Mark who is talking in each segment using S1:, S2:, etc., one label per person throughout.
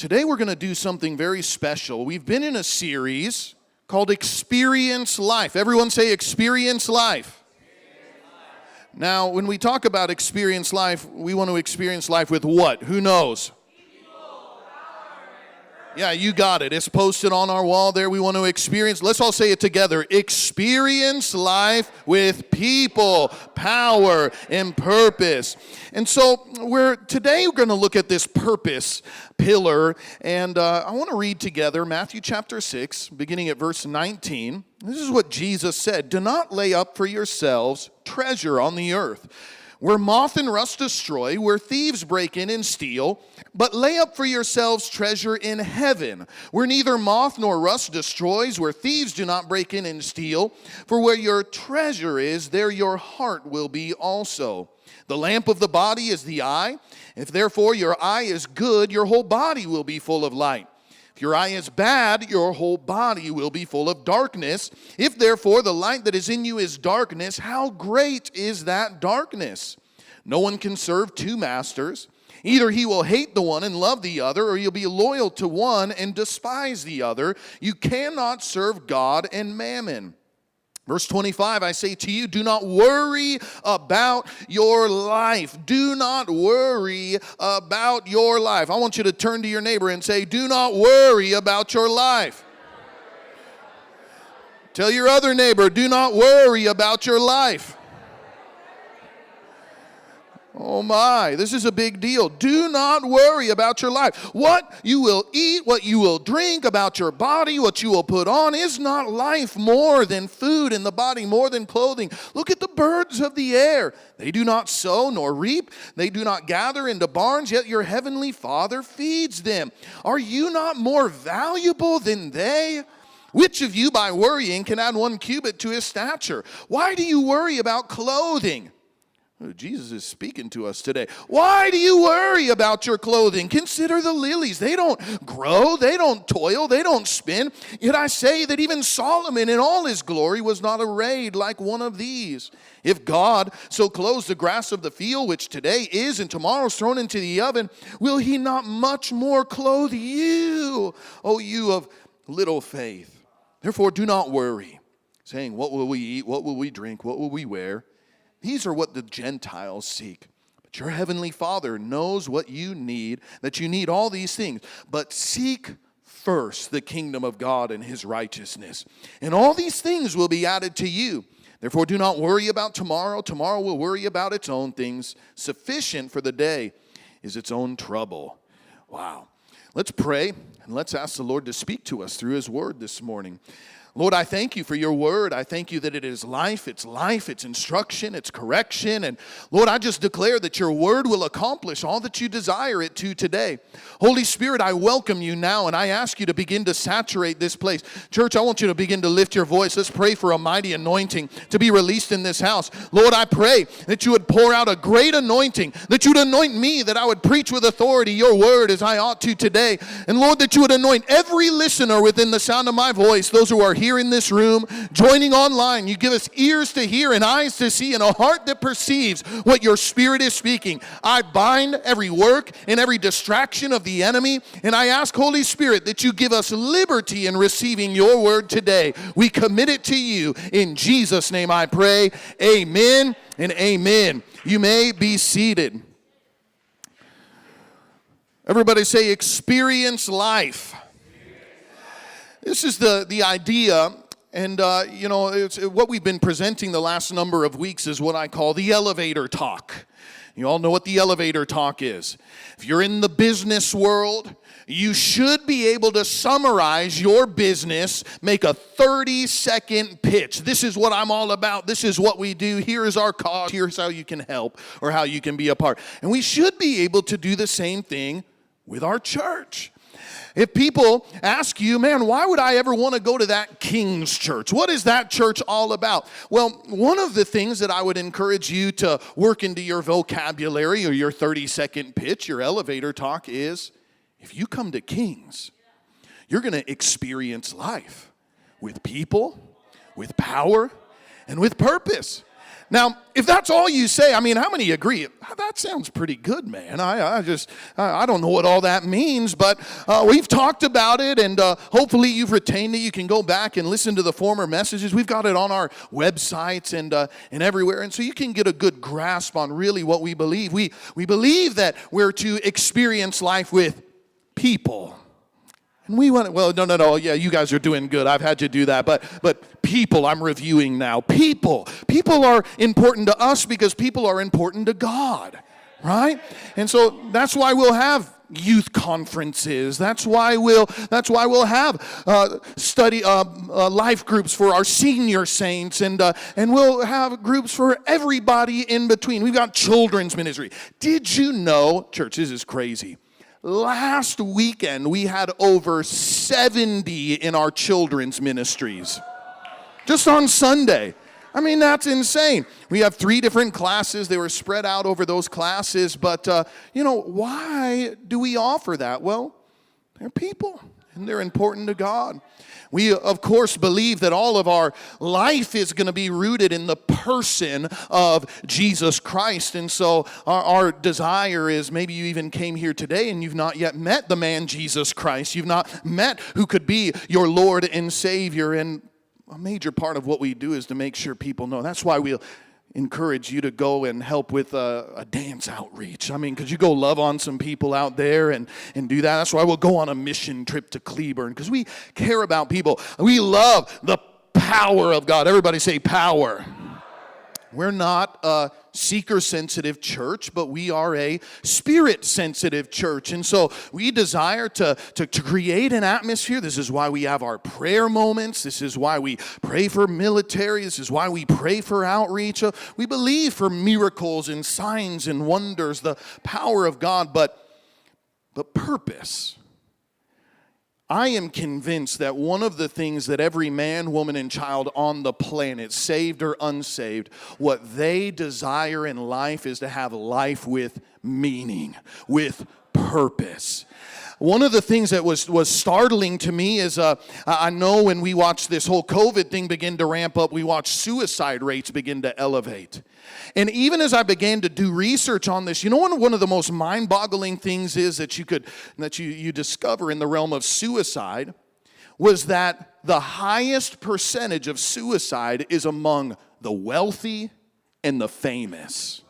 S1: Today we're going to do something very special. We've been in a series called Experience Life. Everyone say Experience Life. Now, when we talk about experience life, we want to experience life with what? Who knows? Yeah, you got it. It's posted on our wall there. We want to experience, let's all say it together experience life with people, power, and purpose. And so, we're today we're going to look at this purpose pillar. And uh, I want to read together Matthew chapter 6, beginning at verse 19. This is what Jesus said Do not lay up for yourselves treasure on the earth where moth and rust destroy, where thieves break in and steal, but lay up for yourselves treasure in heaven, where neither moth nor rust destroys, where thieves do not break in and steal. For where your treasure is, there your heart will be also. The lamp of the body is the eye. If therefore your eye is good, your whole body will be full of light. Your eye is bad, your whole body will be full of darkness. If therefore the light that is in you is darkness, how great is that darkness? No one can serve two masters. Either he will hate the one and love the other, or you'll be loyal to one and despise the other. You cannot serve God and mammon. Verse 25, I say to you, do not worry about your life. Do not worry about your life. I want you to turn to your neighbor and say, Do not worry about your life. Tell your other neighbor, Do not worry about your life. Oh my, this is a big deal. Do not worry about your life. What you will eat, what you will drink, about your body, what you will put on. Is not life more than food and the body more than clothing? Look at the birds of the air. They do not sow nor reap, they do not gather into barns, yet your heavenly Father feeds them. Are you not more valuable than they? Which of you, by worrying, can add one cubit to his stature? Why do you worry about clothing? Jesus is speaking to us today. Why do you worry about your clothing? Consider the lilies. They don't grow, they don't toil, they don't spin. Yet I say that even Solomon in all his glory was not arrayed like one of these. If God so clothes the grass of the field, which today is and tomorrow is thrown into the oven, will he not much more clothe you, O you of little faith? Therefore, do not worry, saying, What will we eat? What will we drink? What will we wear? These are what the Gentiles seek. But your heavenly Father knows what you need, that you need all these things. But seek first the kingdom of God and his righteousness, and all these things will be added to you. Therefore, do not worry about tomorrow. Tomorrow will worry about its own things. Sufficient for the day is its own trouble. Wow. Let's pray and let's ask the Lord to speak to us through his word this morning. Lord, I thank you for your word. I thank you that it is life, it's life, it's instruction, it's correction. And Lord, I just declare that your word will accomplish all that you desire it to today. Holy Spirit, I welcome you now and I ask you to begin to saturate this place. Church, I want you to begin to lift your voice. Let's pray for a mighty anointing to be released in this house. Lord, I pray that you would pour out a great anointing, that you'd anoint me, that I would preach with authority your word as I ought to today. And Lord, that you would anoint every listener within the sound of my voice, those who are here in this room, joining online. You give us ears to hear and eyes to see and a heart that perceives what your spirit is speaking. I bind every work and every distraction of the enemy, and I ask, Holy Spirit, that you give us liberty in receiving your word today. We commit it to you. In Jesus' name I pray. Amen and amen. You may be seated. Everybody say, experience life. This is the, the idea, and uh, you know, it's, what we've been presenting the last number of weeks is what I call the elevator talk. You all know what the elevator talk is. If you're in the business world, you should be able to summarize your business, make a 30 second pitch. This is what I'm all about. This is what we do. Here is our cause. Here's how you can help or how you can be a part. And we should be able to do the same thing with our church. If people ask you, man, why would I ever want to go to that King's Church? What is that church all about? Well, one of the things that I would encourage you to work into your vocabulary or your 30 second pitch, your elevator talk is if you come to King's, you're going to experience life with people, with power, and with purpose. Now, if that's all you say, I mean, how many agree? That sounds pretty good, man. I, I just, I don't know what all that means, but uh, we've talked about it, and uh, hopefully you've retained it. You can go back and listen to the former messages. We've got it on our websites and uh, and everywhere, and so you can get a good grasp on really what we believe. We we believe that we're to experience life with people. And we want well, no, no, no. Yeah, you guys are doing good. I've had to do that. But but people, I'm reviewing now. People. People are important to us because people are important to God. Right? And so that's why we'll have youth conferences. That's why we'll that's why we'll have uh, study uh, uh, life groups for our senior saints, and uh, and we'll have groups for everybody in between. We've got children's ministry. Did you know, church? This is crazy. Last weekend, we had over 70 in our children's ministries. Just on Sunday. I mean, that's insane. We have three different classes. They were spread out over those classes. But, uh, you know, why do we offer that? Well, they're people and they're important to God. We, of course, believe that all of our life is going to be rooted in the person of Jesus Christ. And so, our, our, desire is maybe you even came here today and you've not yet met the man Jesus Christ. You've not met who could be your Lord and Savior. And a major part of what we do is to make sure people know. That's why we'll encourage you to go and help with a, a dance outreach. I mean, could you go love on some people out there and, and do that? That's why we'll go on a mission trip to Cleburne because we care about people. We love the power of God. Everybody say power. We're not a seeker sensitive church, but we are a spirit sensitive church. And so we desire to, to, to, create an atmosphere. This is why we have our prayer moments. This is why we pray for military. This is why we pray for outreach. Uh, we believe for miracles and signs and wonders, the power of God, but, but purpose. I am convinced that one of the things that every man, woman, and child on the planet, saved or unsaved, what they desire in life is to have life with meaning, with purpose. One of the things that was, was startling to me is uh, I know when we watched this whole COVID thing begin to ramp up, we watched suicide rates begin to elevate. And even as I began to do research on this, you know what one of the most mind-boggling things is that you could that you, you discover in the realm of suicide was that the highest percentage of suicide is among the wealthy and the famous.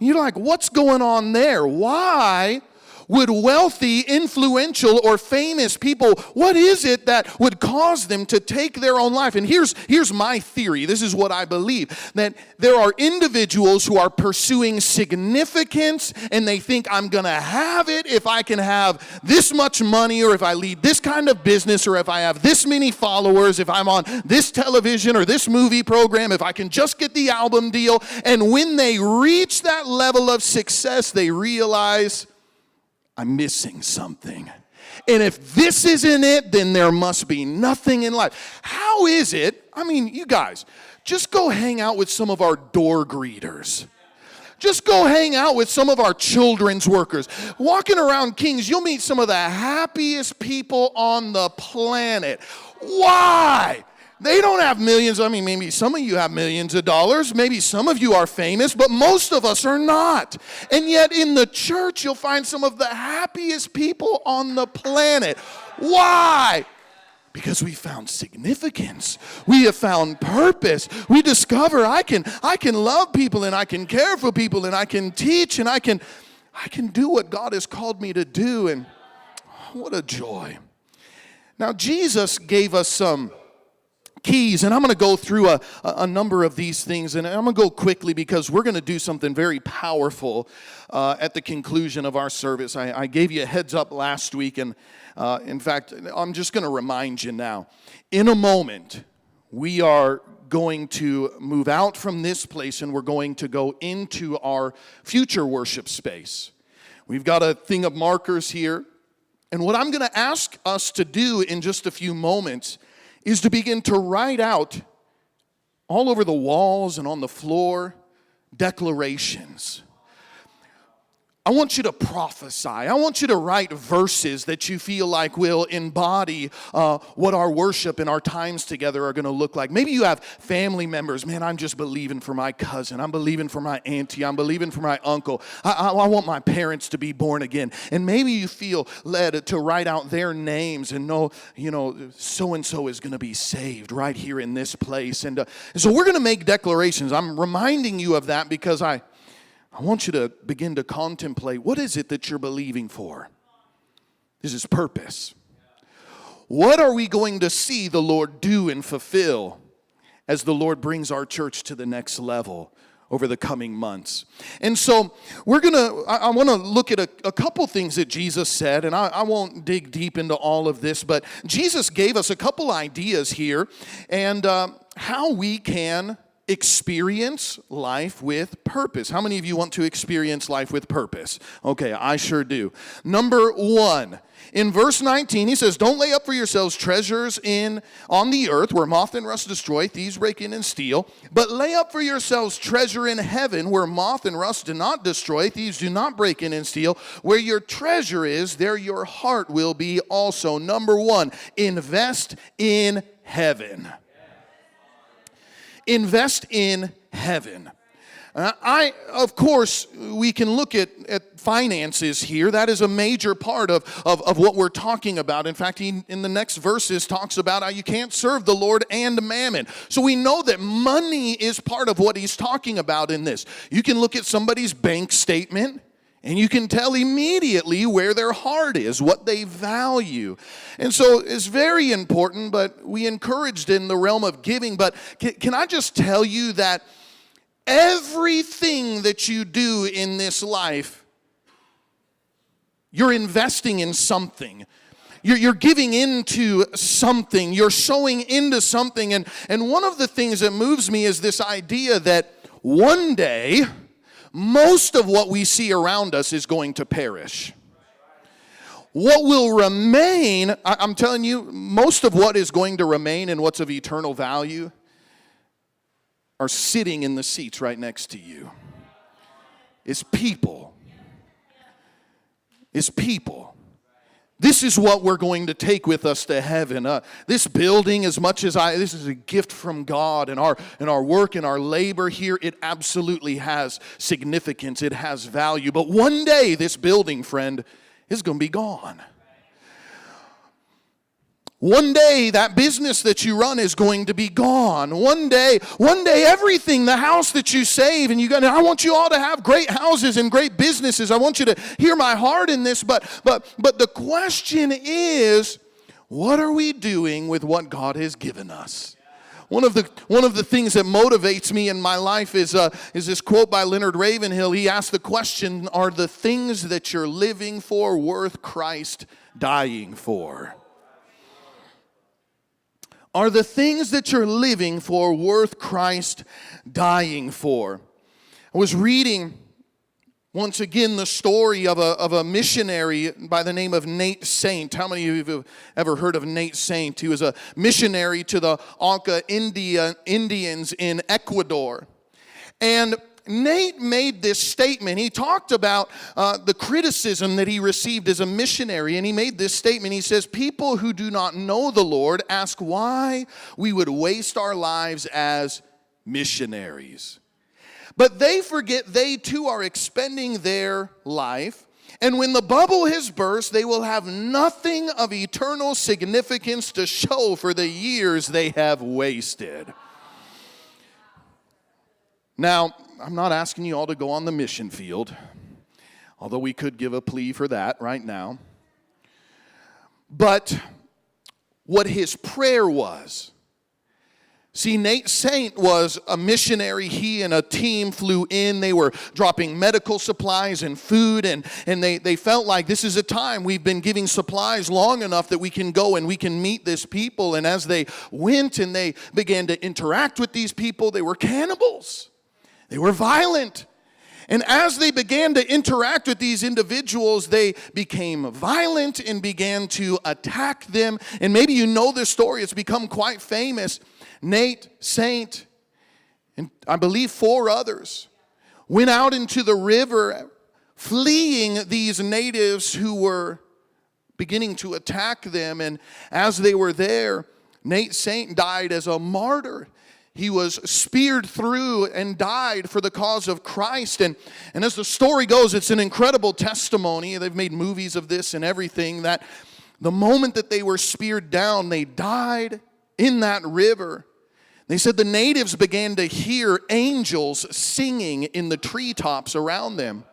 S1: You're like, what's going on there? Why would wealthy, influential, or famous people, what is it that would cause them to take their own life? And here's, here's my theory this is what I believe that there are individuals who are pursuing significance and they think I'm gonna have it if I can have this much money, or if I lead this kind of business, or if I have this many followers, if I'm on this television or this movie program, if I can just get the album deal. And when they reach that level of success, they realize I'm missing something. And if this isn't it, then there must be nothing in life. How is it? I mean, you guys, just go hang out with some of our door greeters. Just go hang out with some of our children's workers. Walking around Kings, you'll meet some of the happiest people on the planet. Why? They don't have millions. I mean, maybe some of you have millions of dollars. Maybe some of you are famous, but most of us are not. And yet, in the church, you'll find some of the happiest people on the planet. Why? because we found significance we have found purpose we discover i can i can love people and i can care for people and i can teach and i can i can do what god has called me to do and oh, what a joy now jesus gave us some keys. And I'm going to go through a, a number of these things, and I'm going to go quickly because we're going to do something very powerful uh, at the conclusion of our service. I, I, gave you a heads up last week, and uh, in fact, I'm just going to remind you now. In a moment, we are going to move out from this place and we're going to go into our future worship space. We've got a thing of markers here. And what I'm going to ask us to do in just a few moments is to begin to write out all over the walls and on the floor declarations. I want you to prophesy. I want you to write verses that you feel like will embody uh, what our worship and our times together are going to look like. Maybe you have family members. Man, I'm just believing for my cousin. I'm believing for my auntie. I'm believing for my uncle. I, I, I want my parents to be born again. And maybe you feel led to write out their names and know, you know, so and so is going to be saved right here in this place. And, uh, and so we're going to make declarations. I'm reminding you of that because I. I want you to begin to contemplate what is it that you're believing for? This is purpose. What are we going to see the Lord do and fulfill as the Lord brings our church to the next level over the coming months? And so we're gonna, I, I wanna look at a, a, couple things that Jesus said, and I, I won't dig deep into all of this, but Jesus gave us a couple ideas here and uh, how we can experience life with purpose. How many of you want to experience life with purpose? Okay, I sure do. Number 1, in verse 19 he says, "Don't lay up for yourselves treasures in on the earth where moth and rust destroy, thieves break in and steal, but lay up for yourselves treasure in heaven where moth and rust do not destroy, thieves do not break in and steal. Where your treasure is, there your heart will be also." Number 1, invest in heaven invest in heaven. Uh, I, of course, we can look at, at finances here. That is a major part of, of, of what we're talking about. In fact, he, in the next verses, talks about how you can't serve the Lord and mammon. So we know that money is part of what he's talking about in this. You can look at somebody's bank statement and you can tell immediately where their heart is, what they value. And so it's very important, but we encouraged in the realm of giving. But can, can I just tell you that everything that you do in this life, you're investing in something. You're, you're giving into something. You're sowing into something. And, and one of the things that moves me is this idea that one day, most of what we see around us is going to perish. What will remain, I'm telling you, most of what is going to remain and what's of eternal value are sitting in the seats right next to you. Is people. Is people. This is what we're going to take with us to heaven. Uh, this building, as much as I, this is a gift from God, and our and our work and our labor here, it absolutely has significance. It has value. But one day, this building, friend, is going to be gone. One day that business that you run is going to be gone. One day, one day everything, the house that you save and you got I want you all to have great houses and great businesses. I want you to hear my heart in this, but but but the question is what are we doing with what God has given us? One of the one of the things that motivates me in my life is uh, is this quote by Leonard Ravenhill. He asked the question: Are the things that you're living for worth Christ dying for? Are the things that you're living for worth Christ dying for? I was reading once again the story of a, of a missionary by the name of Nate Saint. How many of you have ever heard of Nate Saint? He was a missionary to the Auca India, Indians in Ecuador. And Nate made this statement. He talked about uh, the criticism that he received as a missionary, and he made this statement. He says, People who do not know the Lord ask why we would waste our lives as missionaries. But they forget they too are expending their life. And when the bubble has burst, they will have nothing of eternal significance to show for the years they have wasted. Now, I'm not asking you all to go on the mission field, although we could give a plea for that right now. But what his prayer was. See, Nate Saint was a missionary. He and a team flew in. They were dropping medical supplies and food, and, and they, they felt like this is a time we've been giving supplies long enough that we can go and we can meet this people. And as they went and they began to interact with these people, they were cannibals. They were violent. And as they began to interact with these individuals, they became violent and began to attack them. And maybe you know this story, it's become quite famous. Nate, Saint, and I believe four others went out into the river fleeing these natives who were beginning to attack them. And as they were there, Nate Saint died as a martyr. He was speared through and died for the cause of Christ. And, and as the story goes, it's an incredible testimony. They've made movies of this and everything that the moment that they were speared down, they died in that river. They said the natives began to hear angels singing in the treetops around them.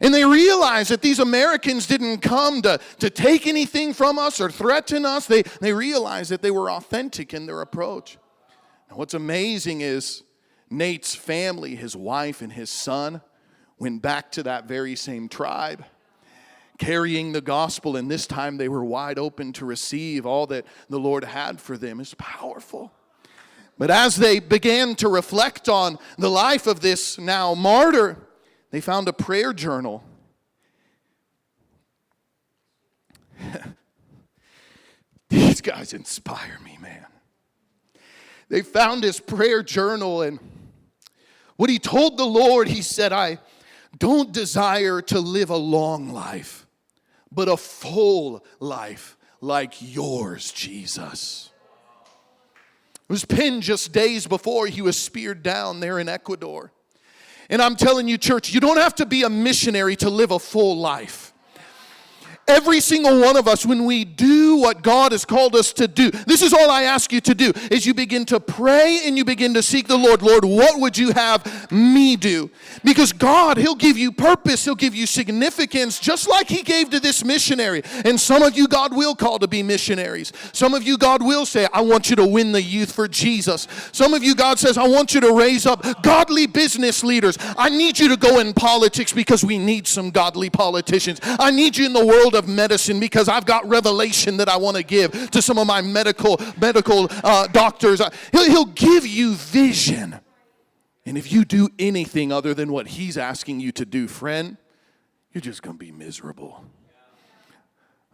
S1: And they realized that these Americans didn't come to, to take anything from us or threaten us. They, they realized that they were authentic in their approach. And what's amazing is Nate's family, his wife, and his son went back to that very same tribe carrying the gospel, and this time they were wide open to receive all that the Lord had for them. It's powerful. But as they began to reflect on the life of this now martyr, they found a prayer journal. These guys inspire me. They found his prayer journal, and what he told the Lord, he said, I don't desire to live a long life, but a full life like yours, Jesus. It was penned just days before he was speared down there in Ecuador. And I'm telling you, church, you don't have to be a missionary to live a full life. Every single one of us, when we do what God has called us to do, this is all I ask you to do, is you begin to pray and you begin to seek the Lord. Lord, what would you have me do? Because God, He'll give you purpose, He'll give you significance, just like He gave to this missionary. And some of you, God will call to be missionaries. Some of you, God will say, I want you to win the youth for Jesus. Some of you, God says, I want you to raise up godly business leaders. I need you to go in politics because we need some godly politicians. I need you in the world of of medicine because I've got revelation that I want to give to some of my medical medical uh, doctors. He'll, he'll give you vision. And if you do anything other than what he's asking you to do, friend, you're just going to be miserable.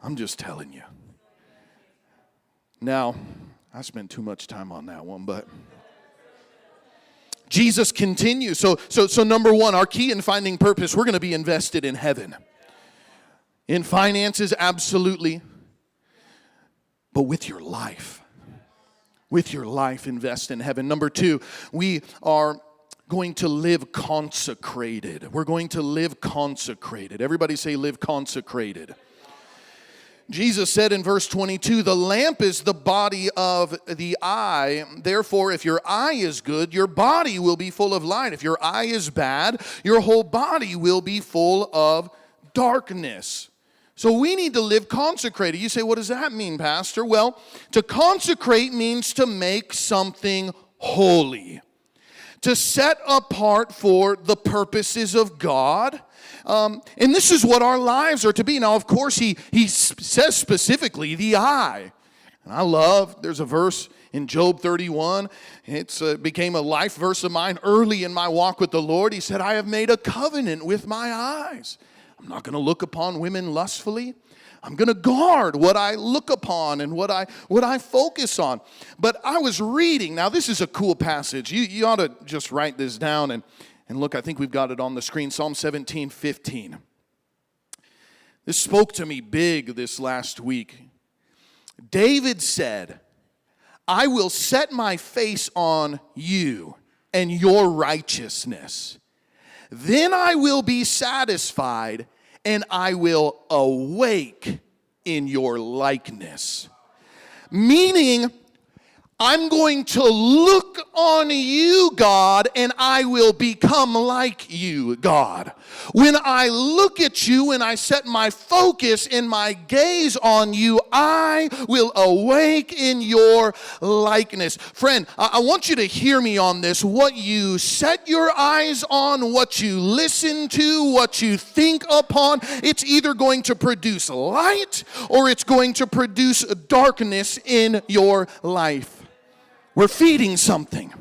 S1: I'm just telling you. Now, I spent too much time on that one, but Jesus continues. So, so, so number one, our key in finding purpose, we're going to be invested in heaven. In finances, absolutely. But with your life, with your life, invest in heaven. Number two, we are going to live consecrated. We're going to live consecrated. Everybody say, live consecrated. Jesus said in verse 22 the lamp is the body of the eye. Therefore, if your eye is good, your body will be full of light. If your eye is bad, your whole body will be full of darkness. So we need to live consecrated. You say, what does that mean, Pastor? Well, to consecrate means to make something holy, to set apart for the purposes of God. Um, and this is what our lives are to be. Now, of course, he, he says specifically the eye. And I love, there's a verse in Job 31. It uh, became a life verse of mine early in my walk with the Lord. He said, I have made a covenant with my eyes. I'm not going to look upon women lustfully. I'm going to guard what I look upon and what I what I focus on. But I was reading. Now this is a cool passage. You, you ought to just write this down and and look, I think we've got it on the screen. Psalm 17, 15. This spoke to me big this last week. David said, I will set my face on you and your righteousness. Then I will be satisfied and I will awake in your likeness. Meaning, I'm going to look on you, God, and I will become like you, God. When I look at you and I set my focus and my gaze on you, I will awake in your likeness. Friend, I want you to hear me on this. What you set your eyes on, what you listen to, what you think upon, it's either going to produce light or it's going to produce darkness in your life. We're feeding something.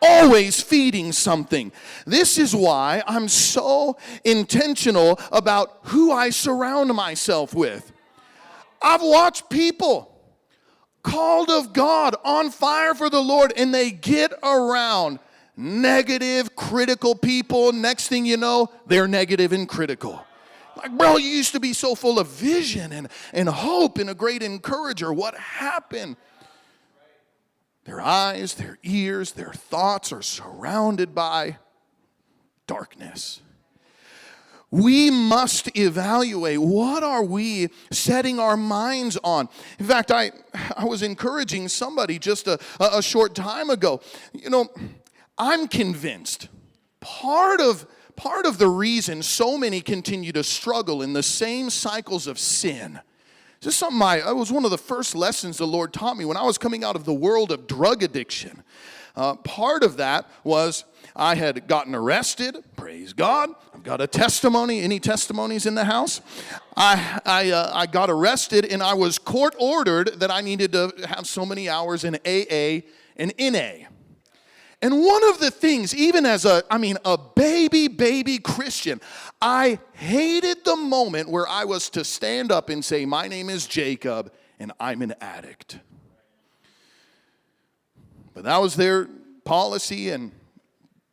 S1: Always feeding something. This is why I'm so intentional about who I surround myself with. I've watched people called of God on fire for the Lord and they get around negative, critical people. Next thing you know, they're negative and critical. Like, bro, you used to be so full of vision and, and hope and a great encourager. What happened? Their eyes, their ears, their thoughts are surrounded by darkness. We must evaluate what are we setting our minds on. In fact, I, I was encouraging somebody just a, a short time ago. You know, I'm convinced part of part of the reason so many continue to struggle in the same cycles of sin this is something I, it was one of the first lessons the Lord taught me when I was coming out of the world of drug addiction. Uh, part of that was I had gotten arrested. Praise God. I've got a testimony. Any testimonies in the house? I, I, uh, I got arrested and I was court ordered that I needed to have so many hours in AA and NA. And one of the things, even as a, I mean, a baby, baby Christian, I hated the moment where I was to stand up and say, My name is Jacob and I'm an addict. But that was their policy and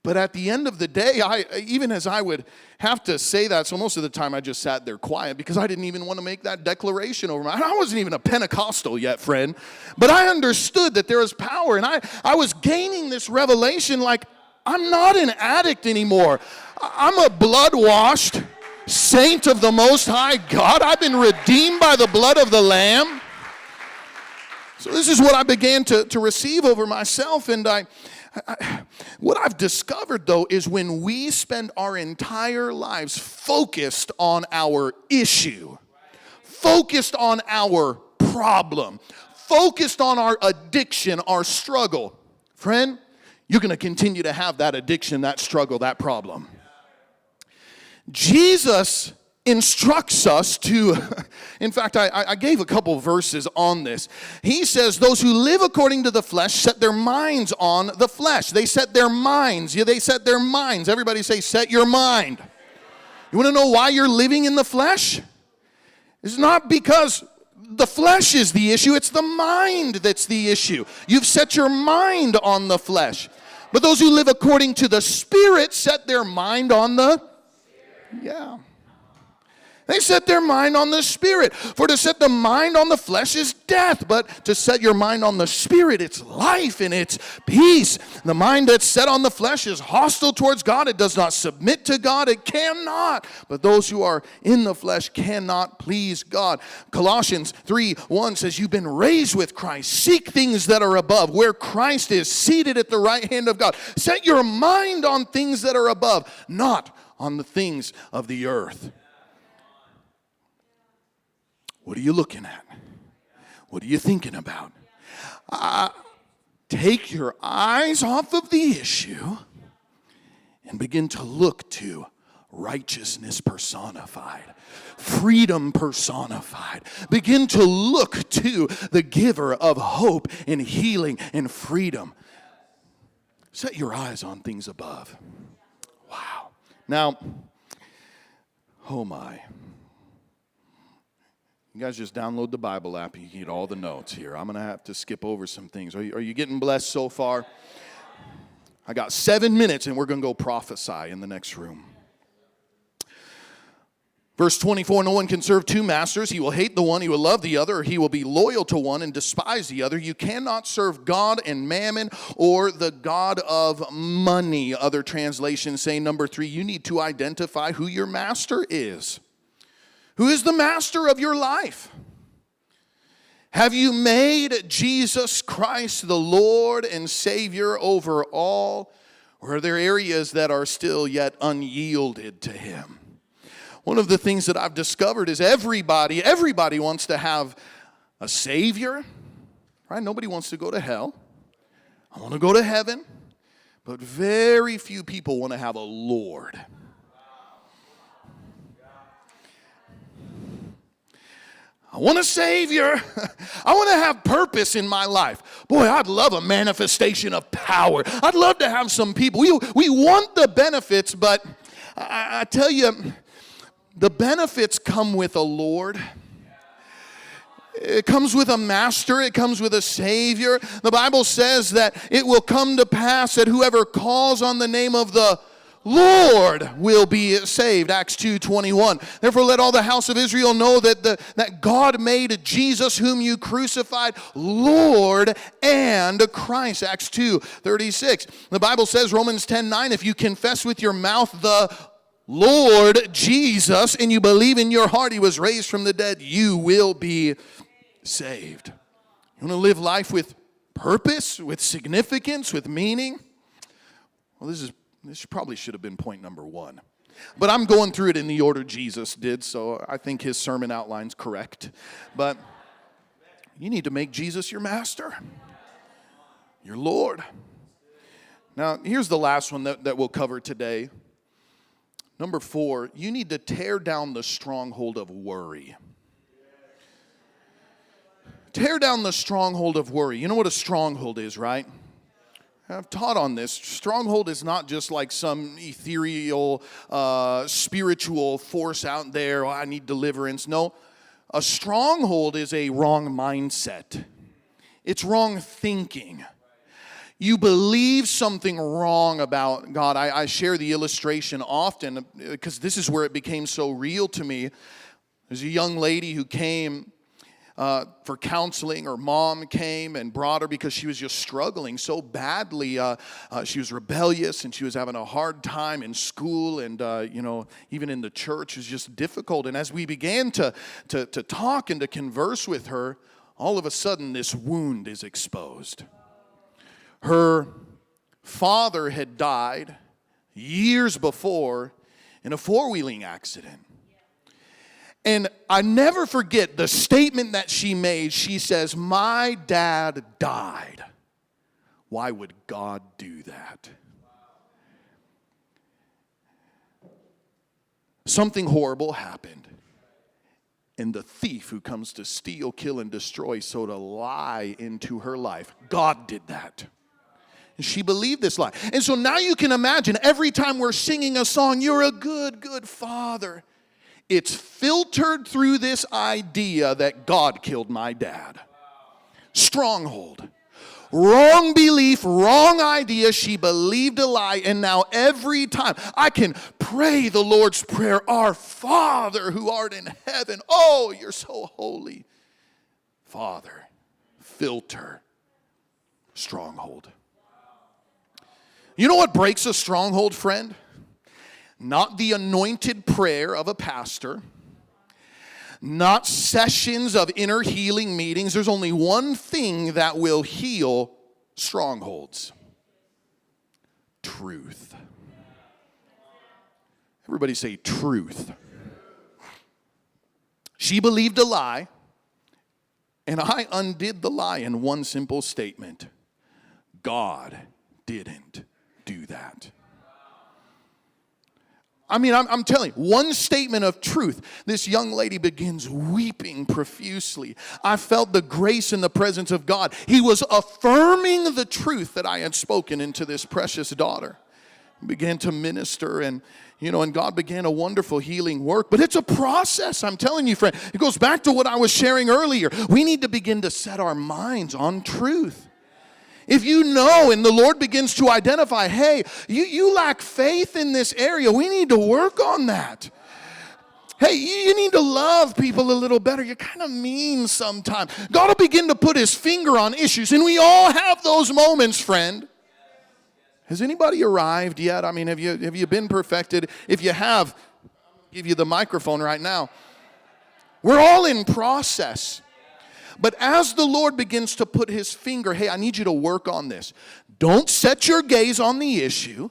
S1: but at the end of the day, I even as I would have to say that, so most of the time I just sat there quiet because I didn't even want to make that declaration over my. I wasn't even a Pentecostal yet, friend, but I understood that there was power, and I I was gaining this revelation like I'm not an addict anymore. I'm a blood washed saint of the Most High God. I've been redeemed by the blood of the Lamb. So this is what I began to, to receive over myself, and I what I've discovered though is when we spend our entire lives focused on our issue, focused on our problem, focused on our addiction, our struggle, friend, you're going to continue to have that addiction, that struggle, that problem. Jesus instructs us to, in fact, I, I gave a couple verses on this. He says, Those who live according to the flesh set their minds on the flesh. They set their minds. Yeah, they set their minds. Everybody say, Set your mind. You want to know why you're living in the flesh? It's not because the flesh is the issue, it's the mind that's the issue. You've set your mind on the flesh. But those who live according to the Spirit set their mind on the. Yeah. They set their mind on the Spirit. For to set the mind on the flesh is death, but to set your mind on the Spirit, it's life and it's peace. The mind that's set on the flesh is hostile towards God. It does not submit to God. It cannot. But those who are in the flesh cannot please God. Colossians 3 1 says, You've been raised with Christ. Seek things that are above, where Christ is seated at the right hand of God. Set your mind on things that are above, not on the things of the earth. What are you looking at? What are you thinking about? Uh, take your eyes off of the issue and begin to look to righteousness personified, freedom personified. Begin to look to the giver of hope and healing and freedom. Set your eyes on things above. Wow. Now, oh my. You guys just download the Bible app. You get all the notes here. I'm going to have to skip over some things. Are you, are you getting blessed so far? I got seven minutes and we're going to go prophesy in the next room. Verse 24 No one can serve two masters. He will hate the one, he will love the other, or he will be loyal to one and despise the other. You cannot serve God and mammon or the God of money. Other translations say, number three, you need to identify who your master is. Who is the master of your life? Have you made Jesus Christ the Lord and Savior over all? Or are there areas that are still yet unyielded to Him? One of the things that I've discovered is everybody, everybody wants to have a Savior, right? Nobody wants to go to hell. I want to go to heaven, but very few people want to have a Lord. I want a Savior. I want to have purpose in my life. Boy, I'd love a manifestation of power. I'd love to have some people. We, we want the benefits, but I, I tell you, the benefits come with a Lord. It comes with a master, it comes with a savior. The Bible says that it will come to pass that whoever calls on the name of the Lord will be saved. Acts 2:21. Therefore let all the house of Israel know that the, that God made Jesus whom you crucified Lord and Christ. Acts 2:36. The Bible says Romans 10:9 if you confess with your mouth the Lord Jesus and you believe in your heart he was raised from the dead, you will be saved. You want to live life with purpose, with significance, with meaning? Well, this is this probably should have been point number one. But I'm going through it in the order Jesus did, so I think his sermon outline's correct. But you need to make Jesus your master, your Lord. Now, here's the last one that, that we'll cover today. Number four, you need to tear down the stronghold of worry. Tear down the stronghold of worry. You know what a stronghold is, right? I've taught on this. Stronghold is not just like some ethereal, uh, spiritual force out there. Oh, I need deliverance. No, a stronghold is a wrong mindset, it's wrong thinking. You believe something wrong about God. I, I share the illustration often because this is where it became so real to me. There's a young lady who came uh, for counseling. Her mom came and brought her because she was just struggling so badly. Uh, uh, she was rebellious and she was having a hard time in school and, uh, you know, even in the church. It was just difficult. And as we began to, to, to talk and to converse with her, all of a sudden this wound is exposed. Her father had died years before in a four wheeling accident. And I never forget the statement that she made. She says, My dad died. Why would God do that? Something horrible happened. And the thief who comes to steal, kill, and destroy, so to lie into her life, God did that. And she believed this lie. And so now you can imagine every time we're singing a song, You're a good, good father it's filtered through this idea that God killed my dad. Stronghold. Wrong belief, wrong idea. She believed a lie, and now every time I can pray the Lord's Prayer Our Father who art in heaven. Oh, you're so holy. Father, filter, stronghold. You know what breaks a stronghold, friend? Not the anointed prayer of a pastor, not sessions of inner healing meetings. There's only one thing that will heal strongholds truth. Everybody say truth. She believed a lie, and I undid the lie in one simple statement God didn't do that. I mean, I'm, I'm, telling you, one statement of truth. This young lady begins weeping profusely. I felt the grace and the presence of God. He was affirming the truth that I had spoken into this precious daughter. Began to minister and you know, and God began a wonderful healing work. But it's a process, I'm telling you, friend. It goes back to what I was sharing earlier. We need to begin to set our minds on truth. If you know and the Lord begins to identify, hey, you, you lack faith in this area, we need to work on that. Hey, you need to love people a little better. You're kind of mean sometimes. God will begin to put his finger on issues, and we all have those moments, friend. Has anybody arrived yet? I mean, have you, have you been perfected? If you have, I'll give you the microphone right now. We're all in process. But as the Lord begins to put his finger, hey, I need you to work on this. Don't set your gaze on the issue,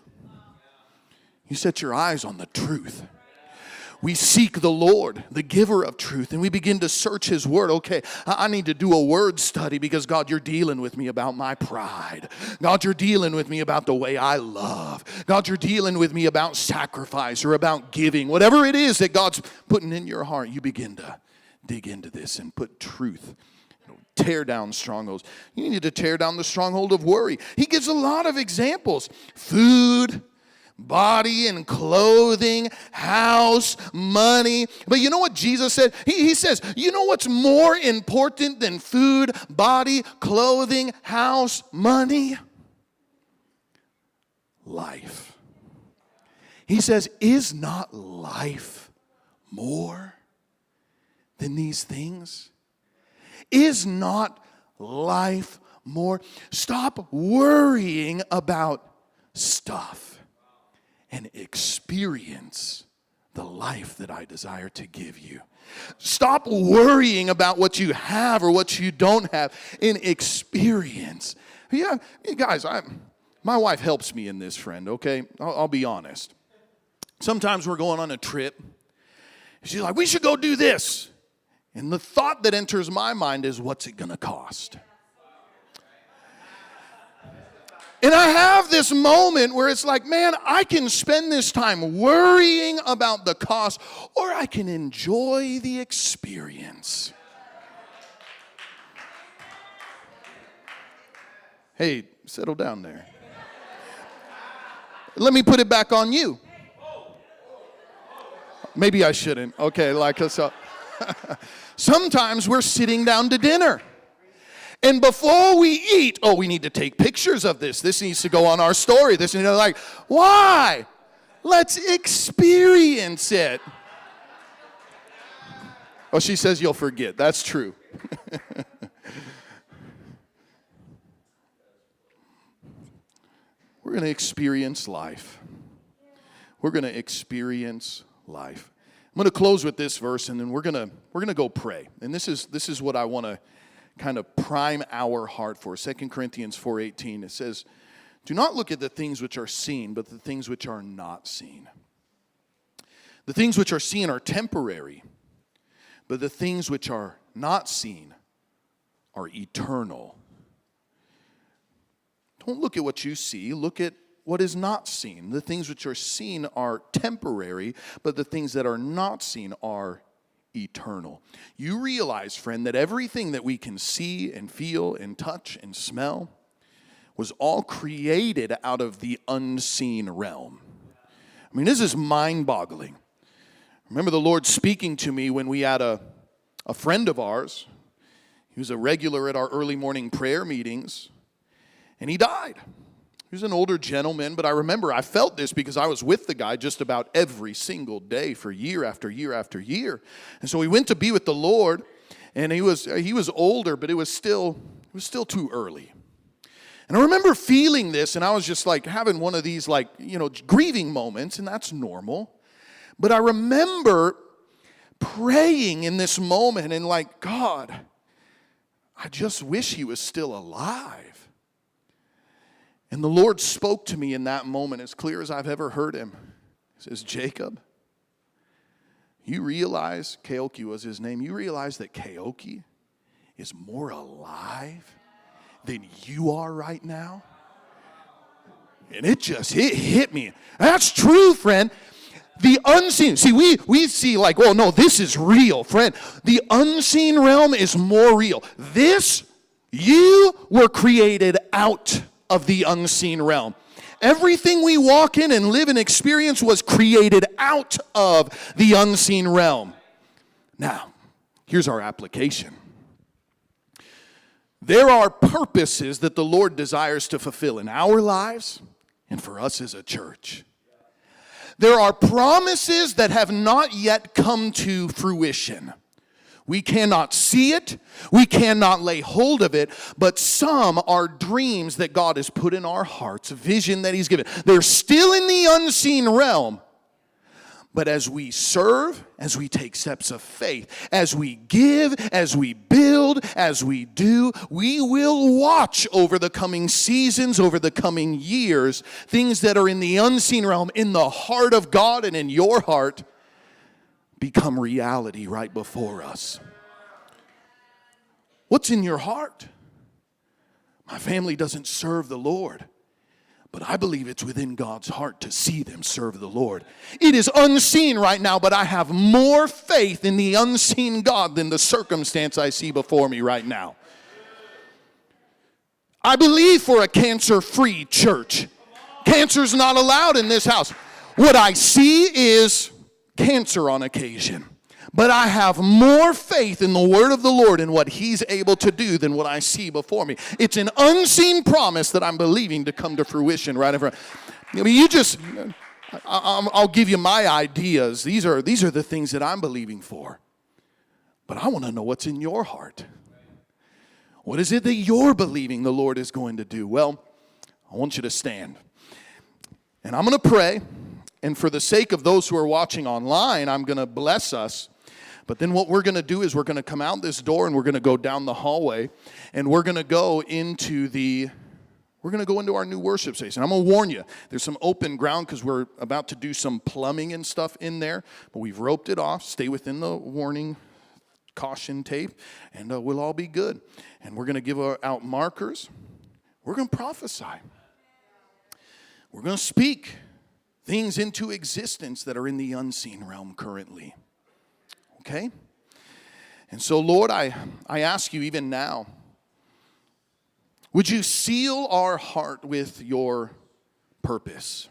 S1: you set your eyes on the truth. We seek the Lord, the giver of truth, and we begin to search His Word. Okay, I need to do a word study because God, you're dealing with me about my pride. God, you're dealing with me about the way I love. God, you're dealing with me about sacrifice or about giving. Whatever it is that God's putting in your heart, you begin to dig into this and put truth tear down strongholds. You need to tear down the stronghold of worry. He gives a lot of examples food, body and clothing, house, money. But you know what Jesus said? He, he says, You know what's more important than food, body, clothing, house, money? Life. He says, Is not life more than these things? Is not life more? Stop worrying about stuff and experience the life that I desire to give you. Stop worrying about what you have or what you don't have and experience. Yeah, guys, I'm. my wife helps me in this, friend, okay? I'll, I'll be honest. Sometimes we're going on a trip. She's like, we should go do this. And the thought that enters my mind is, what's it gonna cost? And I have this moment where it's like, man, I can spend this time worrying about the cost, or I can enjoy the experience. Hey, settle down there. Let me put it back on you. Maybe I shouldn't. Okay, like us so. Uh, Sometimes we're sitting down to dinner and before we eat, oh, we need to take pictures of this. This needs to go on our story. This, and they're like, why? Let's experience it. Oh, she says you'll forget. That's true. We're going to experience life. We're going to experience life. I'm going to close with this verse and then we're going to we're going to go pray. And this is this is what I want to kind of prime our heart for. 2 Corinthians 4:18 it says, "Do not look at the things which are seen, but the things which are not seen." The things which are seen are temporary, but the things which are not seen are eternal. Don't look at what you see, look at what is not seen. The things which are seen are temporary, but the things that are not seen are eternal. You realize, friend, that everything that we can see and feel and touch and smell was all created out of the unseen realm. I mean, this is mind boggling. Remember the Lord speaking to me when we had a, a friend of ours. He was a regular at our early morning prayer meetings, and he died. He was an older gentleman, but I remember I felt this because I was with the guy just about every single day for year after year after year. And so we went to be with the Lord, and he was he was older, but it was still it was still too early. And I remember feeling this, and I was just like having one of these like, you know, grieving moments, and that's normal. But I remember praying in this moment and like, God, I just wish he was still alive. And the Lord spoke to me in that moment as clear as I've ever heard him. He says, Jacob, you realize, Keoki was his name, you realize that Keoki is more alive than you are right now? And it just hit, hit me. That's true, friend. The unseen, see, we, we see like, oh no, this is real, friend. The unseen realm is more real. This, you were created out of the unseen realm. Everything we walk in and live and experience was created out of the unseen realm. Now, here's our application. There are purposes that the Lord desires to fulfill in our lives and for us as a church. There are promises that have not yet come to fruition. We cannot see it, we cannot lay hold of it, but some are dreams that God has put in our hearts, vision that He's given. They're still in the unseen realm. But as we serve, as we take steps of faith, as we give, as we build, as we do, we will watch over the coming seasons, over the coming years, things that are in the unseen realm, in the heart of God and in your heart become reality right before us. What's in your heart? My family doesn't serve the Lord, but I believe it's within God's heart to see them serve the Lord. It is unseen right now, but I have more faith in the unseen God than the circumstance I see before me right now. I believe for a cancer free church Cancer's not allowed in this house. What I see is cancer on occasion. But I have more faith in the word of the Lord and what He's able to do than what I see before me. It's an unseen promise that I'm believing to come to fruition right in front. I mean, you just, I, will give you my ideas. These are, these are the things that I'm believing for. But I want to know what's in your heart. What is it that you're believing the Lord is going to do? Well, I want you to stand. And I'm going to pray. And for the sake of those who are watching online, I'm going to bless us. But then what we're going to do is we're going to come out this door and we're going to go down the hallway and we're going to go into the we're going to go into our new worship space. And I'm going to warn you, there's some open ground because we're about to do some plumbing and stuff in there, but we've roped it off. Stay within the warning caution tape, and uh, we'll all be good. And we're going to give out markers. We're going to prophesy. We're going to speak things into existence that are in the unseen realm currently. Okay? And so, Lord, I, I ask you even now, would you seal our heart with your purpose?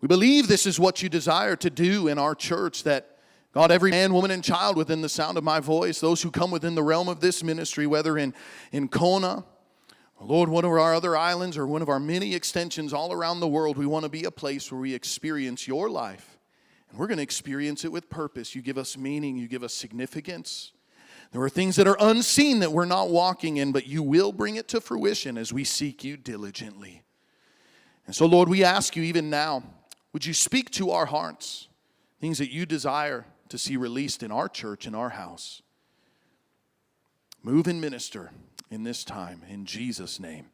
S1: We believe this is what you desire to do in our church, that God, every man, woman, and child within the sound of my voice, those who come within the realm of this ministry, whether in, in Kona, Lord, one of our other islands or one of our many extensions all around the world, we want to be a place where we experience your life. And we're going to experience it with purpose. You give us meaning, you give us significance. There are things that are unseen that we're not walking in, but you will bring it to fruition as we seek you diligently. And so, Lord, we ask you even now, would you speak to our hearts, things that you desire to see released in our church, in our house? Move and minister in this time. In Jesus' name.